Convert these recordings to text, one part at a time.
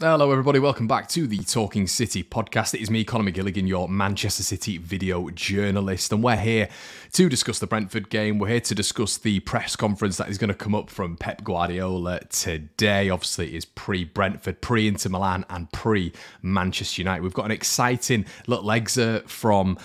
Hello, everybody. Welcome back to the Talking City podcast. It is me, Conor McGilligan, your Manchester City video journalist, and we're here to discuss the Brentford game. We're here to discuss the press conference that is going to come up from Pep Guardiola today. Obviously, is pre Brentford, pre Inter Milan, and pre Manchester United. We've got an exciting little excerpt from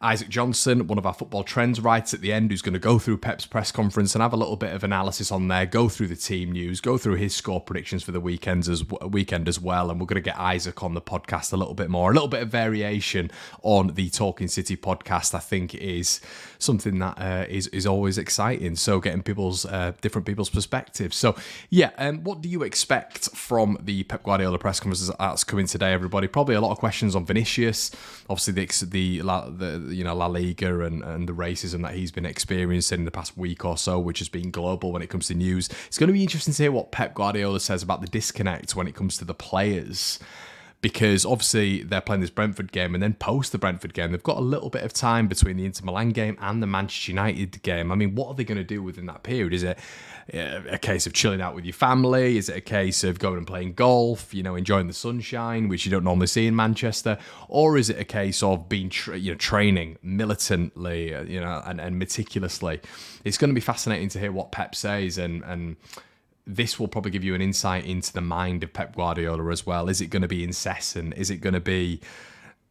Isaac Johnson, one of our football trends writers at the end, who's going to go through Pep's press conference and have a little bit of analysis on there, go through the team news, go through his score predictions for the weekends as weekend as well. And we're going to get Isaac on the podcast a little bit more, a little bit of variation on the Talking City podcast. I think is something that uh, is is always exciting. So getting people's uh, different people's perspectives. So yeah, um, what do you expect from the Pep Guardiola press conference that's coming today? Everybody, probably a lot of questions on Vinicius. Obviously, the the, the you know La Liga and, and the racism that he's been experiencing in the past week or so, which has been global when it comes to news. It's going to be interesting to hear what Pep Guardiola says about the disconnect when it comes to the players because obviously they're playing this Brentford game and then post the Brentford game, they've got a little bit of time between the Inter Milan game and the Manchester United game. I mean, what are they going to do within that period? Is it uh, a case of chilling out with your family? Is it a case of going and playing golf, you know, enjoying the sunshine, which you don't normally see in Manchester? Or is it a case of being, tra- you know, training militantly, uh, you know, and, and meticulously? It's going to be fascinating to hear what Pep says and, and, this will probably give you an insight into the mind of Pep Guardiola as well. Is it going to be incessant? Is it going to be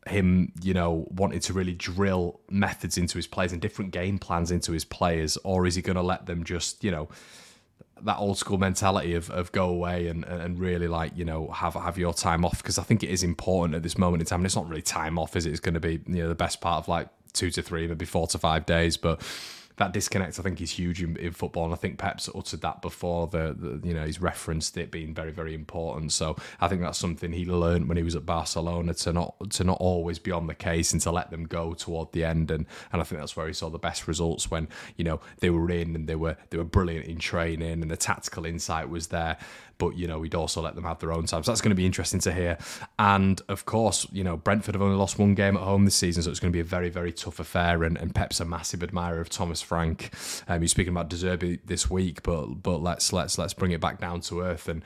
him, you know, wanting to really drill methods into his players and different game plans into his players, or is he going to let them just, you know, that old school mentality of, of go away and, and really like you know have have your time off because I think it is important at this moment in time. And it's not really time off, is it? It's going to be you know the best part of like two to three, maybe four to five days, but that disconnect I think is huge in, in, football, and I think Pep's uttered that before. The, the, you know he's referenced it being very very important. So I think that's something he learned when he was at Barcelona to not to not always be on the case and to let them go toward the end. And and I think that's where he saw the best results when you know they were in and they were they were brilliant in training and the tactical insight was there but you know we'd also let them have their own time. So that's going to be interesting to hear. And of course, you know Brentford have only lost one game at home this season, so it's going to be a very very tough affair. And, and Pep's a massive admirer of Thomas Frank. Um, he's speaking about De Zerbi this week, but but let's let's let's bring it back down to earth and.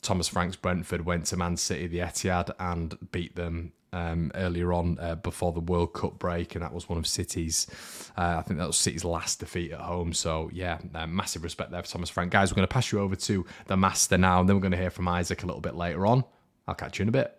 Thomas Frank's Brentford went to Man City, the Etihad, and beat them um, earlier on uh, before the World Cup break, and that was one of City's. Uh, I think that was City's last defeat at home. So yeah, uh, massive respect there for Thomas Frank. Guys, we're going to pass you over to the master now, and then we're going to hear from Isaac a little bit later on. I'll catch you in a bit.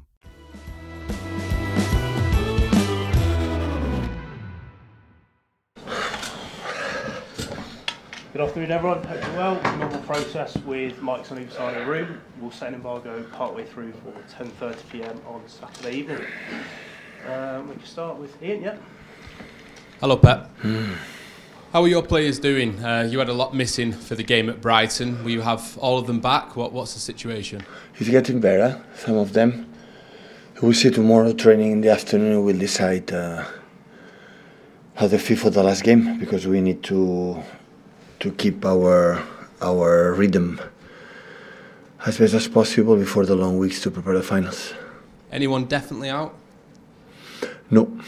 Good afternoon, everyone. Hope you're well. Normal process with mics on either side of the room. We'll set an embargo partway through for 10:30 p.m. on Saturday evening. Um, we can start with Ian. Yeah. Hello, Pep. How are your players doing? Uh, you had a lot missing for the game at Brighton. Will you have all of them back? What, what's the situation? It's getting better. Some of them. We'll see tomorrow training in the afternoon. We'll decide uh, how the feel for the last game because we need to to keep our our rhythm as best as possible before the long weeks to prepare the finals. Anyone definitely out? No.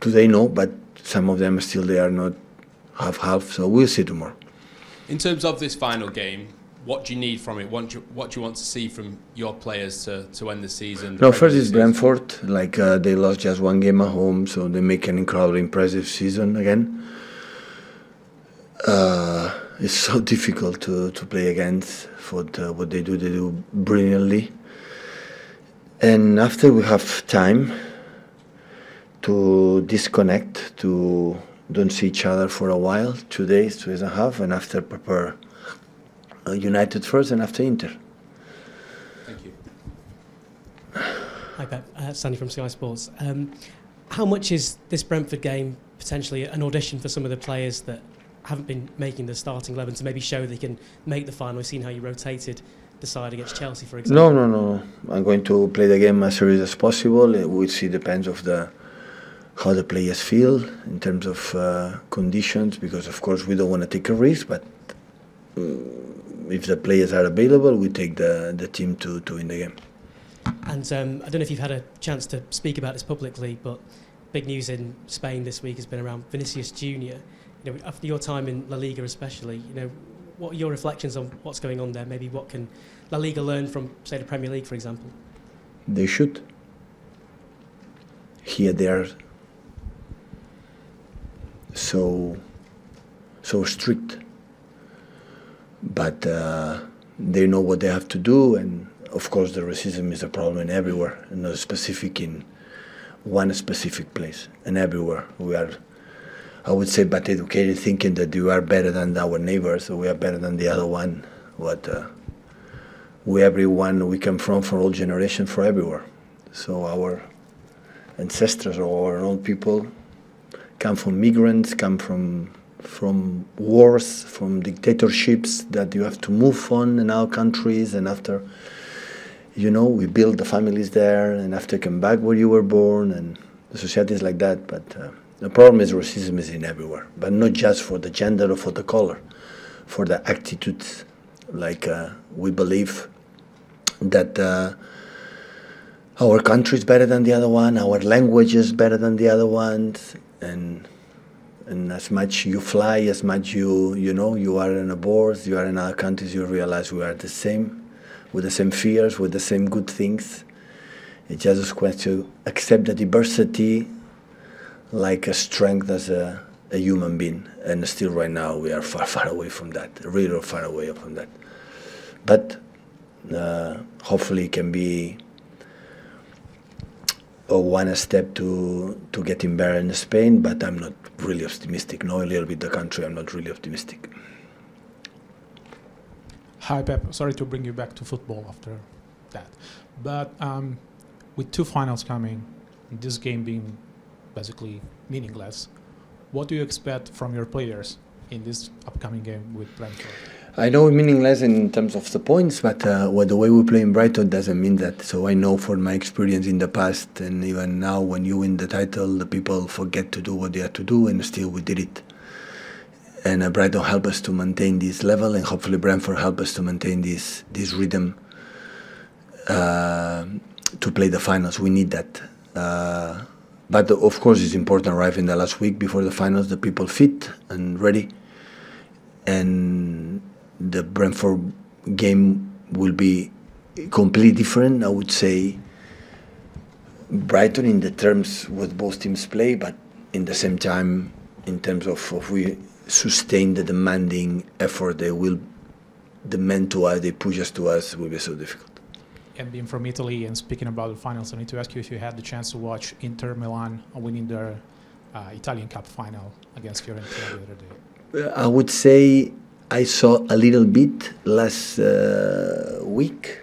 Today, no, but some of them still they are not half half. So we'll see tomorrow. In terms of this final game, what do you need from it? What do you, what do you want to see from your players to, to end the season? No, first is Brentford. Like uh, they lost just one game at home, so they make an incredibly impressive season again. Uh, it's so difficult to, to play against. For the, what they do, they do brilliantly. And after we have time to disconnect, to don't see each other for a while, two days, two days and a half, and after prepare uh, United first and after Inter. Thank you. Hi, Pep. Uh, Sandy from Sky Sports. Um, how much is this Brentford game potentially an audition for some of the players that haven't been making the starting 11 to maybe show they can make the final? We've seen how you rotated the side against Chelsea, for example. No, no, no. I'm going to play the game as serious as possible. It see depends of the how the players feel in terms of uh, conditions, because of course we don't want to take a risk, but um, if the players are available, we take the, the team to, to win the game. And um, I don't know if you've had a chance to speak about this publicly, but big news in Spain this week has been around Vinicius Junior. You know, after your time in La Liga, especially, you know, what are your reflections on what's going on there? Maybe what can La Liga learn from, say, the Premier League, for example? They should. Here they are so so strict, but uh, they know what they have to do, and of course the racism is a problem everywhere, not specific in one specific place, and everywhere we are. I would say, but educated, thinking that you are better than our neighbors, or we are better than the other one. What uh, we everyone we come from, for all generations, for everywhere. So our ancestors or our own people come from migrants, come from from wars, from dictatorships that you have to move on in our countries, and after, you know, we build the families there, and after come back where you were born, and the society is like that. But uh, the problem is racism is in everywhere, but not just for the gender or for the color, for the attitudes. Like uh, we believe that. Uh, our country is better than the other one, our language is better than the other ones, and and as much you fly, as much you you know you are in a board, you are in other countries, you realize we are the same, with the same fears, with the same good things. It's just a question to accept the diversity like a strength as a, a human being. And still, right now, we are far, far away from that, really far away from that. But uh, hopefully, it can be or one step to to getting better in Spain, but I'm not really optimistic. Know a little bit the country, I'm not really optimistic. Hi, Pep. Sorry to bring you back to football after that, but um, with two finals coming, this game being basically meaningless, what do you expect from your players in this upcoming game with Brentford? I know meaningless in terms of the points, but uh, well, the way we play in Brighton doesn't mean that. So I know from my experience in the past and even now, when you win the title, the people forget to do what they have to do, and still we did it. And uh, Brighton helped us to maintain this level, and hopefully Brentford help us to maintain this this rhythm uh, to play the finals. We need that. Uh, but uh, of course, it's important arriving the last week before the finals, the people fit and ready, and the Brentford game will be completely different. I would say Brighton in the terms what both teams play, but in the same time, in terms of if we sustain the demanding effort they will demand to us, they push us to us, will be so difficult. And being from Italy and speaking about the finals, I need to ask you if you had the chance to watch Inter Milan winning their uh, Italian Cup final against Fiorentina the other day. I would say I saw a little bit last uh, week,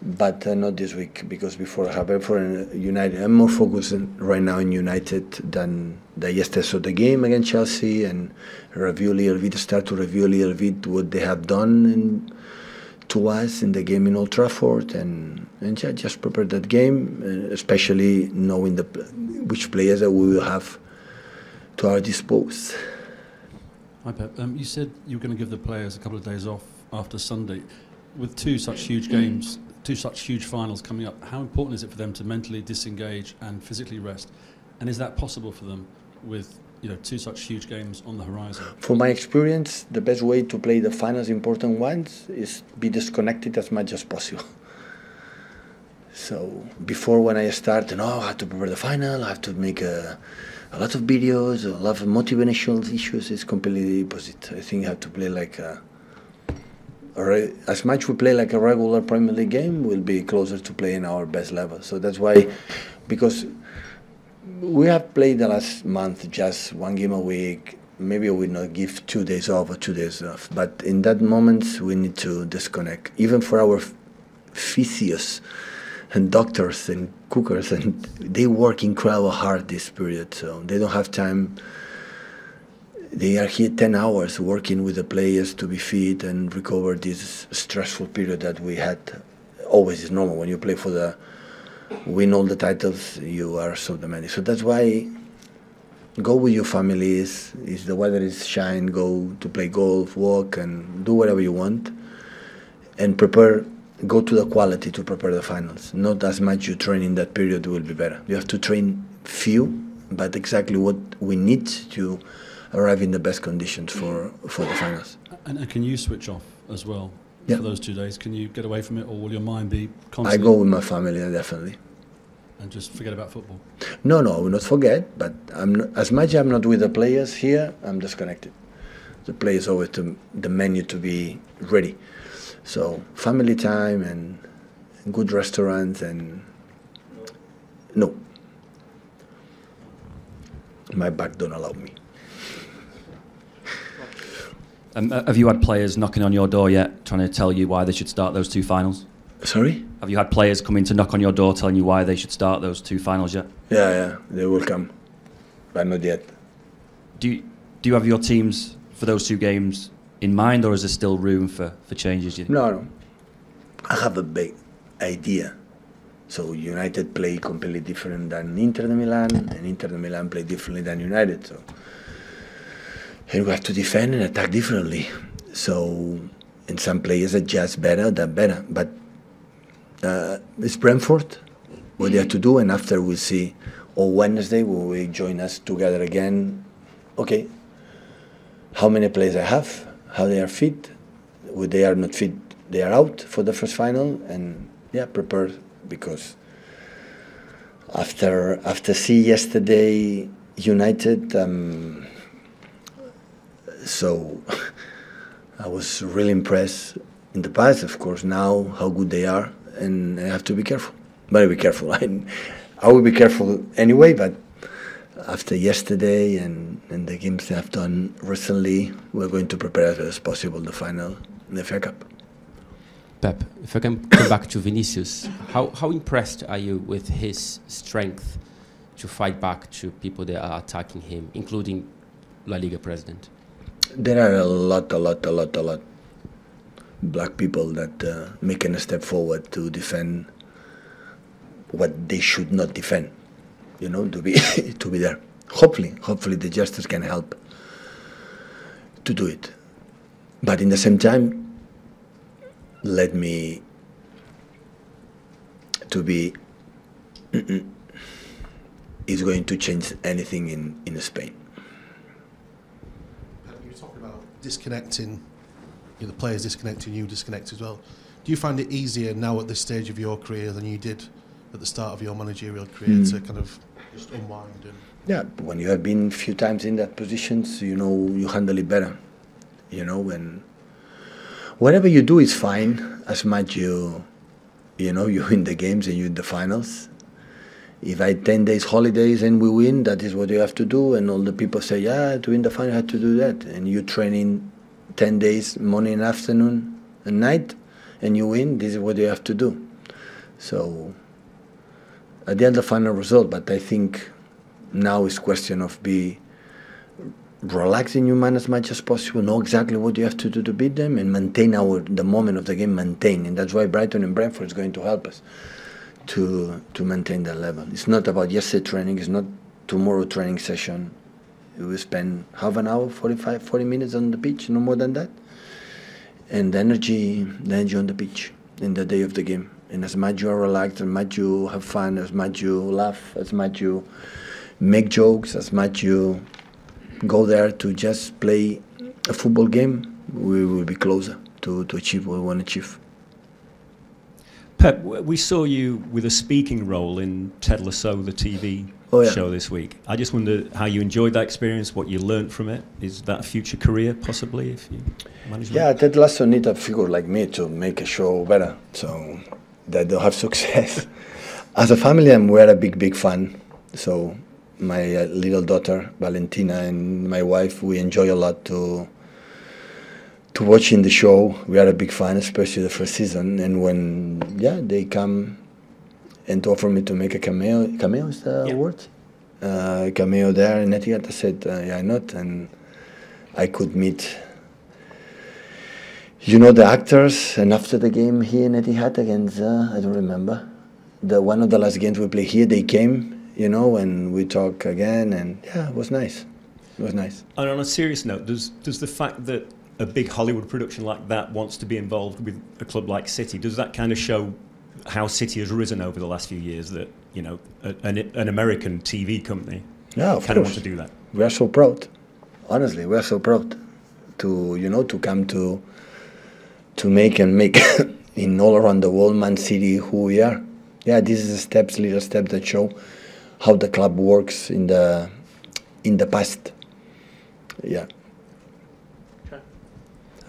but uh, not this week because before I have for United, I'm more focused right now in United than the yesterday saw the game against Chelsea and review a little bit, start to review a little bit what they have done in to us in the game in Old Trafford, and and just prepare that game, uh, especially knowing the which players that we will have to our disposal. Hi Pep. Um, you said you were going to give the players a couple of days off after Sunday. With two such huge games, two such huge finals coming up, how important is it for them to mentally disengage and physically rest? And is that possible for them with you know two such huge games on the horizon? From my experience, the best way to play the finals, important ones, is be disconnected as much as possible. So before when I start, oh, I have to prepare the final, I have to make a, a lot of videos, a lot of motivational issues. It's completely opposite. I think you have to play like a, a as much we play like a regular Premier League game, we'll be closer to playing our best level. So that's why, because we have played the last month just one game a week. Maybe we not give two days off or two days off, but in that moment we need to disconnect. Even for our physios and doctors and cookers, and they work incredible hard this period, so they don't have time. They are here 10 hours working with the players to be fit and recover this stressful period that we had. Always is normal when you play for the win all the titles, you are so demanding. So that's why go with your families. If the weather is shine, go to play golf, walk, and do whatever you want, and prepare. Go to the quality to prepare the finals. Not as much you train in that period will be better. You have to train few, but exactly what we need to arrive in the best conditions for for the finals. And, and can you switch off as well Yeah. for those two days? Can you get away from it, or will your mind be I go with my family definitely. and just forget about football. No, no, I will not forget. But I'm not, as much as I'm not with the players here. I'm disconnected. The players always to the menu to be ready. So family time and good restaurants and no, my back don't allow me. Um, uh, have you had players knocking on your door yet, trying to tell you why they should start those two finals? Sorry? Have you had players coming to knock on your door telling you why they should start those two finals yet? Yeah, yeah, they will come, but not yet. Do you, do you have your teams for those two games in mind, or is there still room for, for changes? No, no. I have a big idea. So United play completely different than Inter de Milan, and Inter de Milan play differently than United. So and we have to defend and attack differently. So and some players adjust better, that better. But uh, it's Brentford, what they have to do, and after we'll see. On Wednesday, will we join us together again? Okay. How many players I have? How they are fit? When they are not fit, they are out for the first final, and yeah, prepare because after after see yesterday United, um, so I was really impressed in the past. Of course, now how good they are, and I have to be careful. Very be careful. I, I will be careful anyway, but after yesterday and, and the games they have done recently, we're going to prepare as well as possible the final in the FA Cup. Pep, if I can come back to Vinicius, how, how impressed are you with his strength to fight back to people that are attacking him, including La Liga president? There are a lot, a lot, a lot, a lot black people that uh, making a step forward to defend what they should not defend. You know, to be to be there. Hopefully, hopefully the justice can help to do it. But in the same time, let me to be is going to change anything in, in Spain. You're talking about disconnecting, you know, the players disconnecting, you disconnect as well. Do you find it easier now at this stage of your career than you did at the start of your managerial career Mm. to kind of just unwind and Yeah, when you have been a few times in that positions, you know you handle it better. You know, when whatever you do is fine as much you you know you win the games and you in the finals. If I had ten days holidays and we win, that is what you have to do. And all the people say, yeah, to win the final, you have to do that. And you train in ten days, morning, afternoon, and night, and you win. This is what you have to do. So at the end, the final result. But I think now is question of be relax in your mind as much as possible, know exactly what you have to do to beat them, and maintain our the moment of the game. Maintain, and that's why Brighton and Brentford is going to help us to to maintain that level. It's not about yesterday training. It's not tomorrow training session. We spend half an hour, 45, 40 minutes on the pitch, no more than that, and the energy, the energy on the pitch in the day of the game. And as much you are relaxed, as much you have fun, as much you laugh, as much you make jokes, as much you go there to just play a football game, we will be closer to, to achieve what we want to achieve. Pep, we saw you with a speaking role in Ted Lasso, the TV oh, yeah. show this week. I just wonder how you enjoyed that experience, what you learned from it. Is that a future career possibly if you manage? Yeah, Ted Lasso need a figure like me to make a show better, so that they'll have success. As a family, I'm we're a big, big fan. So my uh, little daughter Valentina and my wife, we enjoy a lot to to watching the show. We are a big fan, especially the first season. And when yeah, they come and offer me to make a cameo. Cameo is the yeah. word. Uh, cameo there in Etihad. I said, uh, yeah, not, and I could meet. You know the actors, and after the game here in Etihad against, uh, I don't remember, the one of the last games we played here, they came, you know, and we talk again, and yeah, it was nice. It was nice. And on a serious note, does does the fact that a big Hollywood production like that wants to be involved with a club like City, does that kind of show how City has risen over the last few years? That you know, a, an, an, American TV company, yeah, kind of want to do that. We are so proud. Honestly, we are so proud to you know to come to to make and make in all around the world, Man City, who we are. Yeah, this is a steps, little steps that show how the club works in the in the past. Yeah.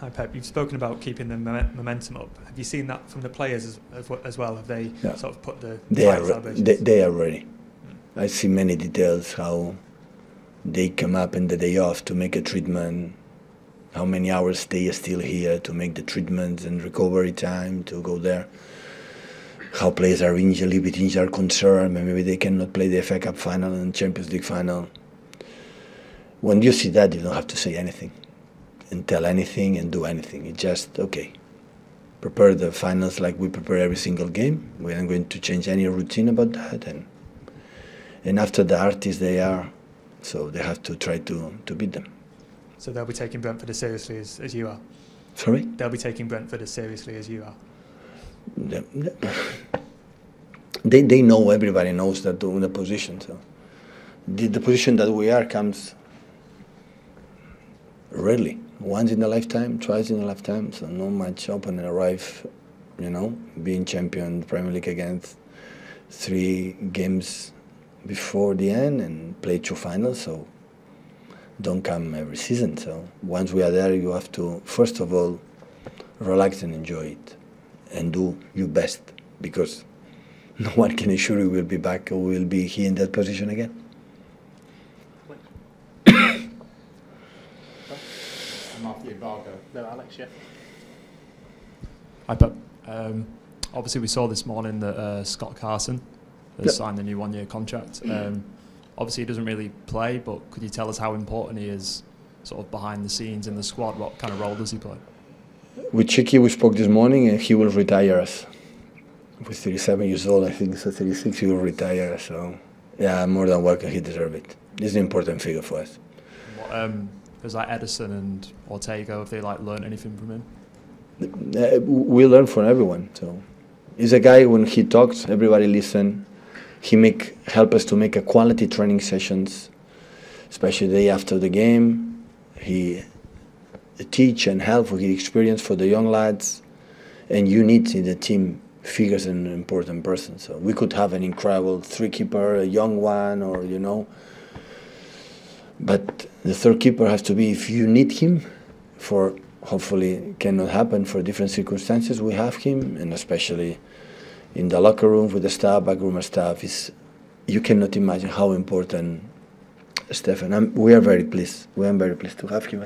Hi Pep, you've spoken about keeping the momentum up. Have you seen that from the players as, as well? Have they yeah. sort of put the they are they, they, are ready. Mm. I see many details how they come up in the day off to make a treatment, how many hours they are still here to make the treatments and recovery time to go there. How players are injured, with injured concern, maybe they cannot play the FA Cup final and Champions League final. When you see that, you don't have to say anything and tell anything and do anything. It's just okay. Prepare the finals like we prepare every single game. We aren't going to change any routine about that. And and after the artists they are, so they have to try to to beat them. So they'll be taking Brentford as seriously as, as you are. Sorry. They'll be taking Brentford as seriously as you are. They they know everybody knows that the position. So the, the position that we are comes rarely once in a lifetime, twice in a lifetime. So not much open and arrive, you know, being champion Premier League against three games before the end and play two finals. So don't come every season. So once we are there, you have to first of all relax and enjoy it, and do your best because no one can assure you will be back or we'll be here in that position again. No, Alex, yeah. Hi, Pep. Um, obviously, we saw this morning that uh, Scott Carson has yep. signed a new one-year contract. Um, obviously, he doesn't really play, but could you tell us how important he is, sort of behind the scenes in the squad? What kind of role does he play? With Chicky, we spoke this morning, and he will retire us. With 37 years old, I think so 36, he will retire. So, yeah, more than welcome. He deserves it. He's an important figure for us. What, um, there's like Ederson and Ortega, if they like learn anything from him? We learn from everyone. So he's a guy when he talks, everybody listen. He make help us to make a quality training sessions, especially the day after the game. He teach and help with his experience for the young lads, and you need in the team figures an important person. So we could have an incredible three keeper, a young one, or you know but the third keeper has to be if you need him for hopefully cannot happen for different circumstances. We have him, and especially in the locker room with the staff, backroom staff, is you cannot imagine how important Stefan. We are very pleased. We are very pleased to have him.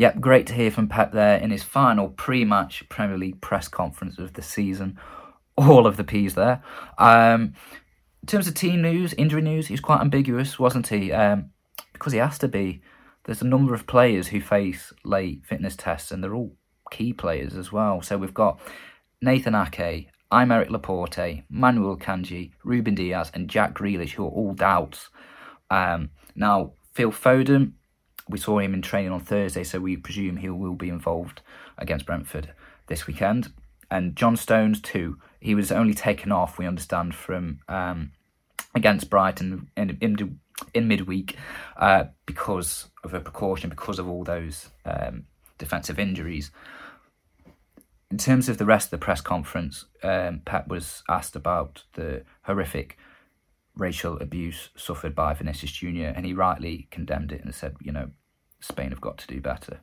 Yep, great to hear from Pep there in his final pre match Premier League press conference of the season. All of the P's there. Um, in terms of team news, injury news, he was quite ambiguous, wasn't he? Um, because he has to be. There's a number of players who face late fitness tests, and they're all key players as well. So we've got Nathan Ake, Aymeric Laporte, Manuel Akanji, Ruben Dias, and Jack Grealish, who are all doubts. Um, now, Phil Foden, we saw him in training on Thursday, so we presume he will be involved against Brentford this weekend. And John Stones too. He was only taken off, we understand, from um, against Brighton in, in, in midweek uh, because of a precaution, because of all those um, defensive injuries. In terms of the rest of the press conference, um, Pep was asked about the horrific racial abuse suffered by Vinicius Jr., and he rightly condemned it and said, you know, Spain have got to do better.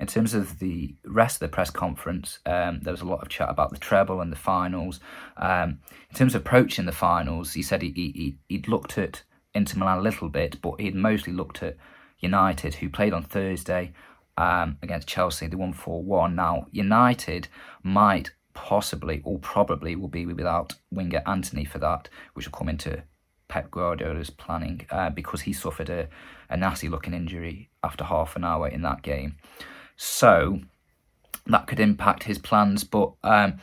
In terms of the rest of the press conference, um, there was a lot of chat about the treble and the finals. Um, in terms of approaching the finals, he said he, he, he'd looked at Inter Milan a little bit, but he'd mostly looked at United, who played on Thursday um, against Chelsea. They won 4 1. Now, United might possibly or probably will be without winger Antony for that, which will come into Pep Guardiola's planning uh, because he suffered a, a nasty looking injury after half an hour in that game. So that could impact his plans, but um,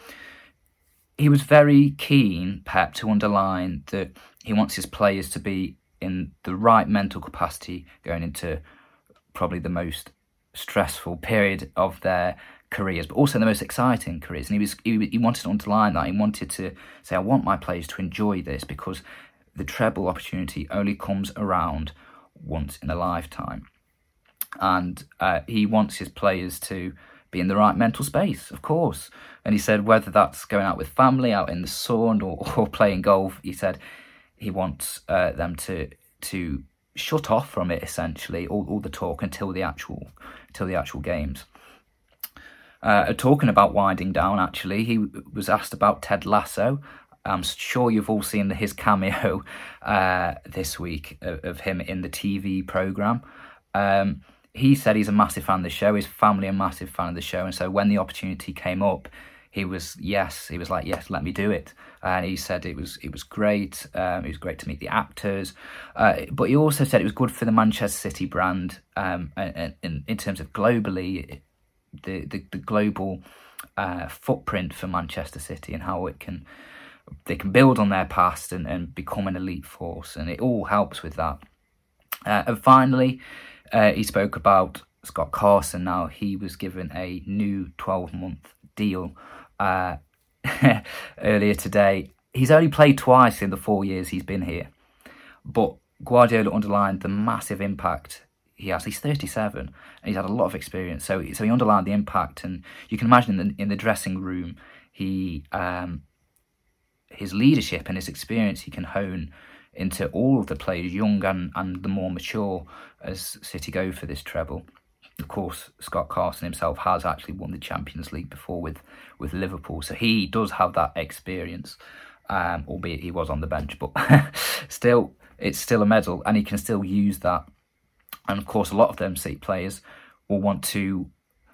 he was very keen, Pep, to underline that he wants his players to be in the right mental capacity going into probably the most stressful period of their careers, but also the most exciting careers. And he was he, he wanted to underline that. He wanted to say, I want my players to enjoy this because the treble opportunity only comes around once in a lifetime. And uh, he wants his players to be in the right mental space, of course. And he said whether that's going out with family, out in the sun, or, or playing golf, he said he wants uh, them to to shut off from it essentially, all, all the talk until the actual until the actual games. Uh, talking about winding down, actually, he was asked about Ted Lasso. I'm sure you've all seen his cameo uh, this week of, of, him in the TV program. Um, he said he's a massive fan of the show. His family a massive fan of the show, and so when the opportunity came up, he was yes, he was like yes, let me do it. And he said it was it was great. Um, it was great to meet the actors, uh, but he also said it was good for the Manchester City brand, um, and, and in terms of globally, the the, the global uh, footprint for Manchester City and how it can they can build on their past and, and become an elite force, and it all helps with that. Uh, and finally, uh, he spoke about Scott Carson. Now he was given a new 12 month deal uh, earlier today. He's only played twice in the four years he's been here, but Guardiola underlined the massive impact he has. He's 37 and he's had a lot of experience. So, so he underlined the impact, and you can imagine in the, in the dressing room, he um, his leadership and his experience he can hone into all of the players, young and, and the more mature, as City go for this treble. Of course, Scott Carson himself has actually won the Champions League before with, with Liverpool, so he does have that experience, um, albeit he was on the bench, but still, it's still a medal, and he can still use that. And of course, a lot of them City players will want to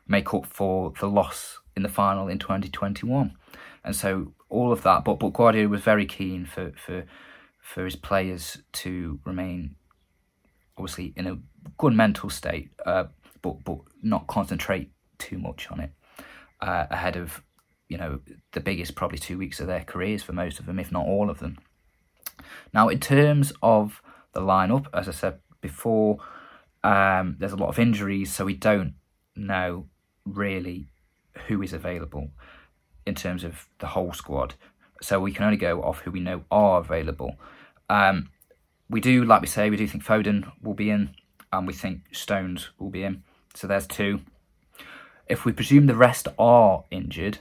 make up for the loss in the final in 2021. And so all of that, but but Guardiola was very keen for for for his players to remain obviously in a good mental state, uh, but but not concentrate too much on it uh, ahead of you know the biggest probably two weeks of their careers for most of them, if not all of them. Now, in terms of the lineup, as I said before, um, there's a lot of injuries, so we don't know really who is available in terms of the whole squad. So we can only go off who we know are available. Um, we do, like we say, we do think Foden will be in, and we think Stones will be in. So there's two. If we presume the rest are injured,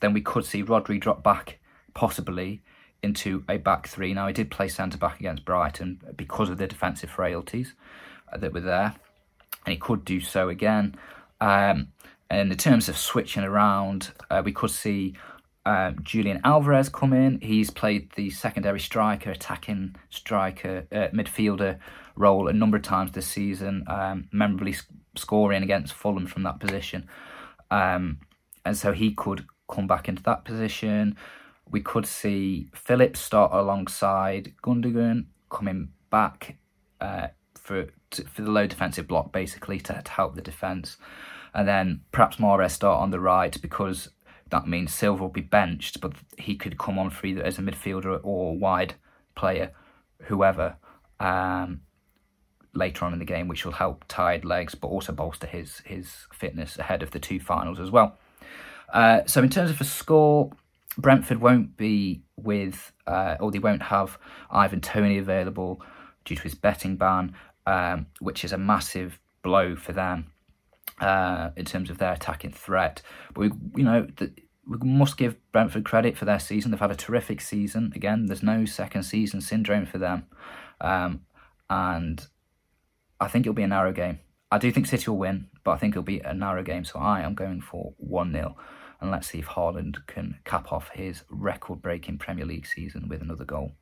then we could see Rodri drop back, possibly into a back three. Now, he did play centre back against Brighton because of the defensive frailties that were there, and he could do so again. Um, and in terms of switching around, uh, we could see um, Julian Alvarez come in. He's played the secondary striker, attacking striker, uh, midfielder role a number of times this season, um, memorably sc- scoring against Fulham from that position. Um, and so he could come back into that position. We could see Phillips start alongside Gundogan, coming back uh, for to, for the low defensive block, basically to, to help the defence. And then perhaps Mahrez start on the right because that means Silva will be benched, but he could come on for either as a midfielder or wide player, whoever, um, later on in the game, which will help tired legs, but also bolster his his fitness ahead of the two finals as well. Uh, so in terms of a score, Brentford won't be with, uh, or they won't have Ivan Toney available due to his betting ban, um, which is a massive blow for them uh, in terms of their attacking threat. But we, you know, the, we must give Brentford credit for their season. They've had a terrific season. Again, there's no second season syndrome for them, um, and I think it'll be a narrow game. I do think City will win, but I think it'll be a narrow game. So I am going for one 0 and let's see if Haaland can cap off his record-breaking Premier League season with another goal.